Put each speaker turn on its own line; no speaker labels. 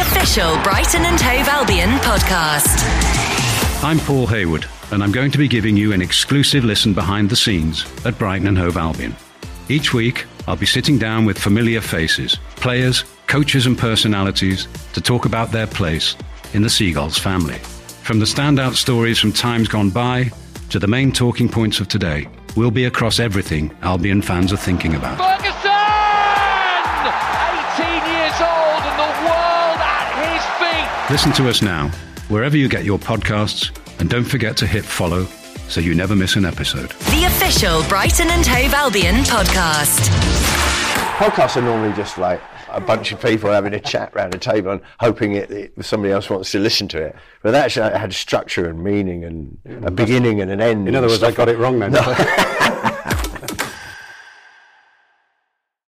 official Brighton and Hove Albion podcast.
I'm Paul Hayward, and I'm going to be giving you an exclusive listen behind the scenes at Brighton and Hove Albion. Each week, I'll be sitting down with familiar faces, players, coaches, and personalities to talk about their place in the Seagulls family. From the standout stories from times gone by to the main talking points of today, we'll be across everything Albion fans are thinking about. Listen to us now, wherever you get your podcasts, and don't forget to hit follow so you never miss an episode.
The official Brighton and Hove Albion podcast.
Podcasts are normally just like a bunch of people having a chat around a table and hoping it, it, somebody else wants to listen to it. But that actually had structure and meaning and a beginning and an end.
In other words, I got it wrong then.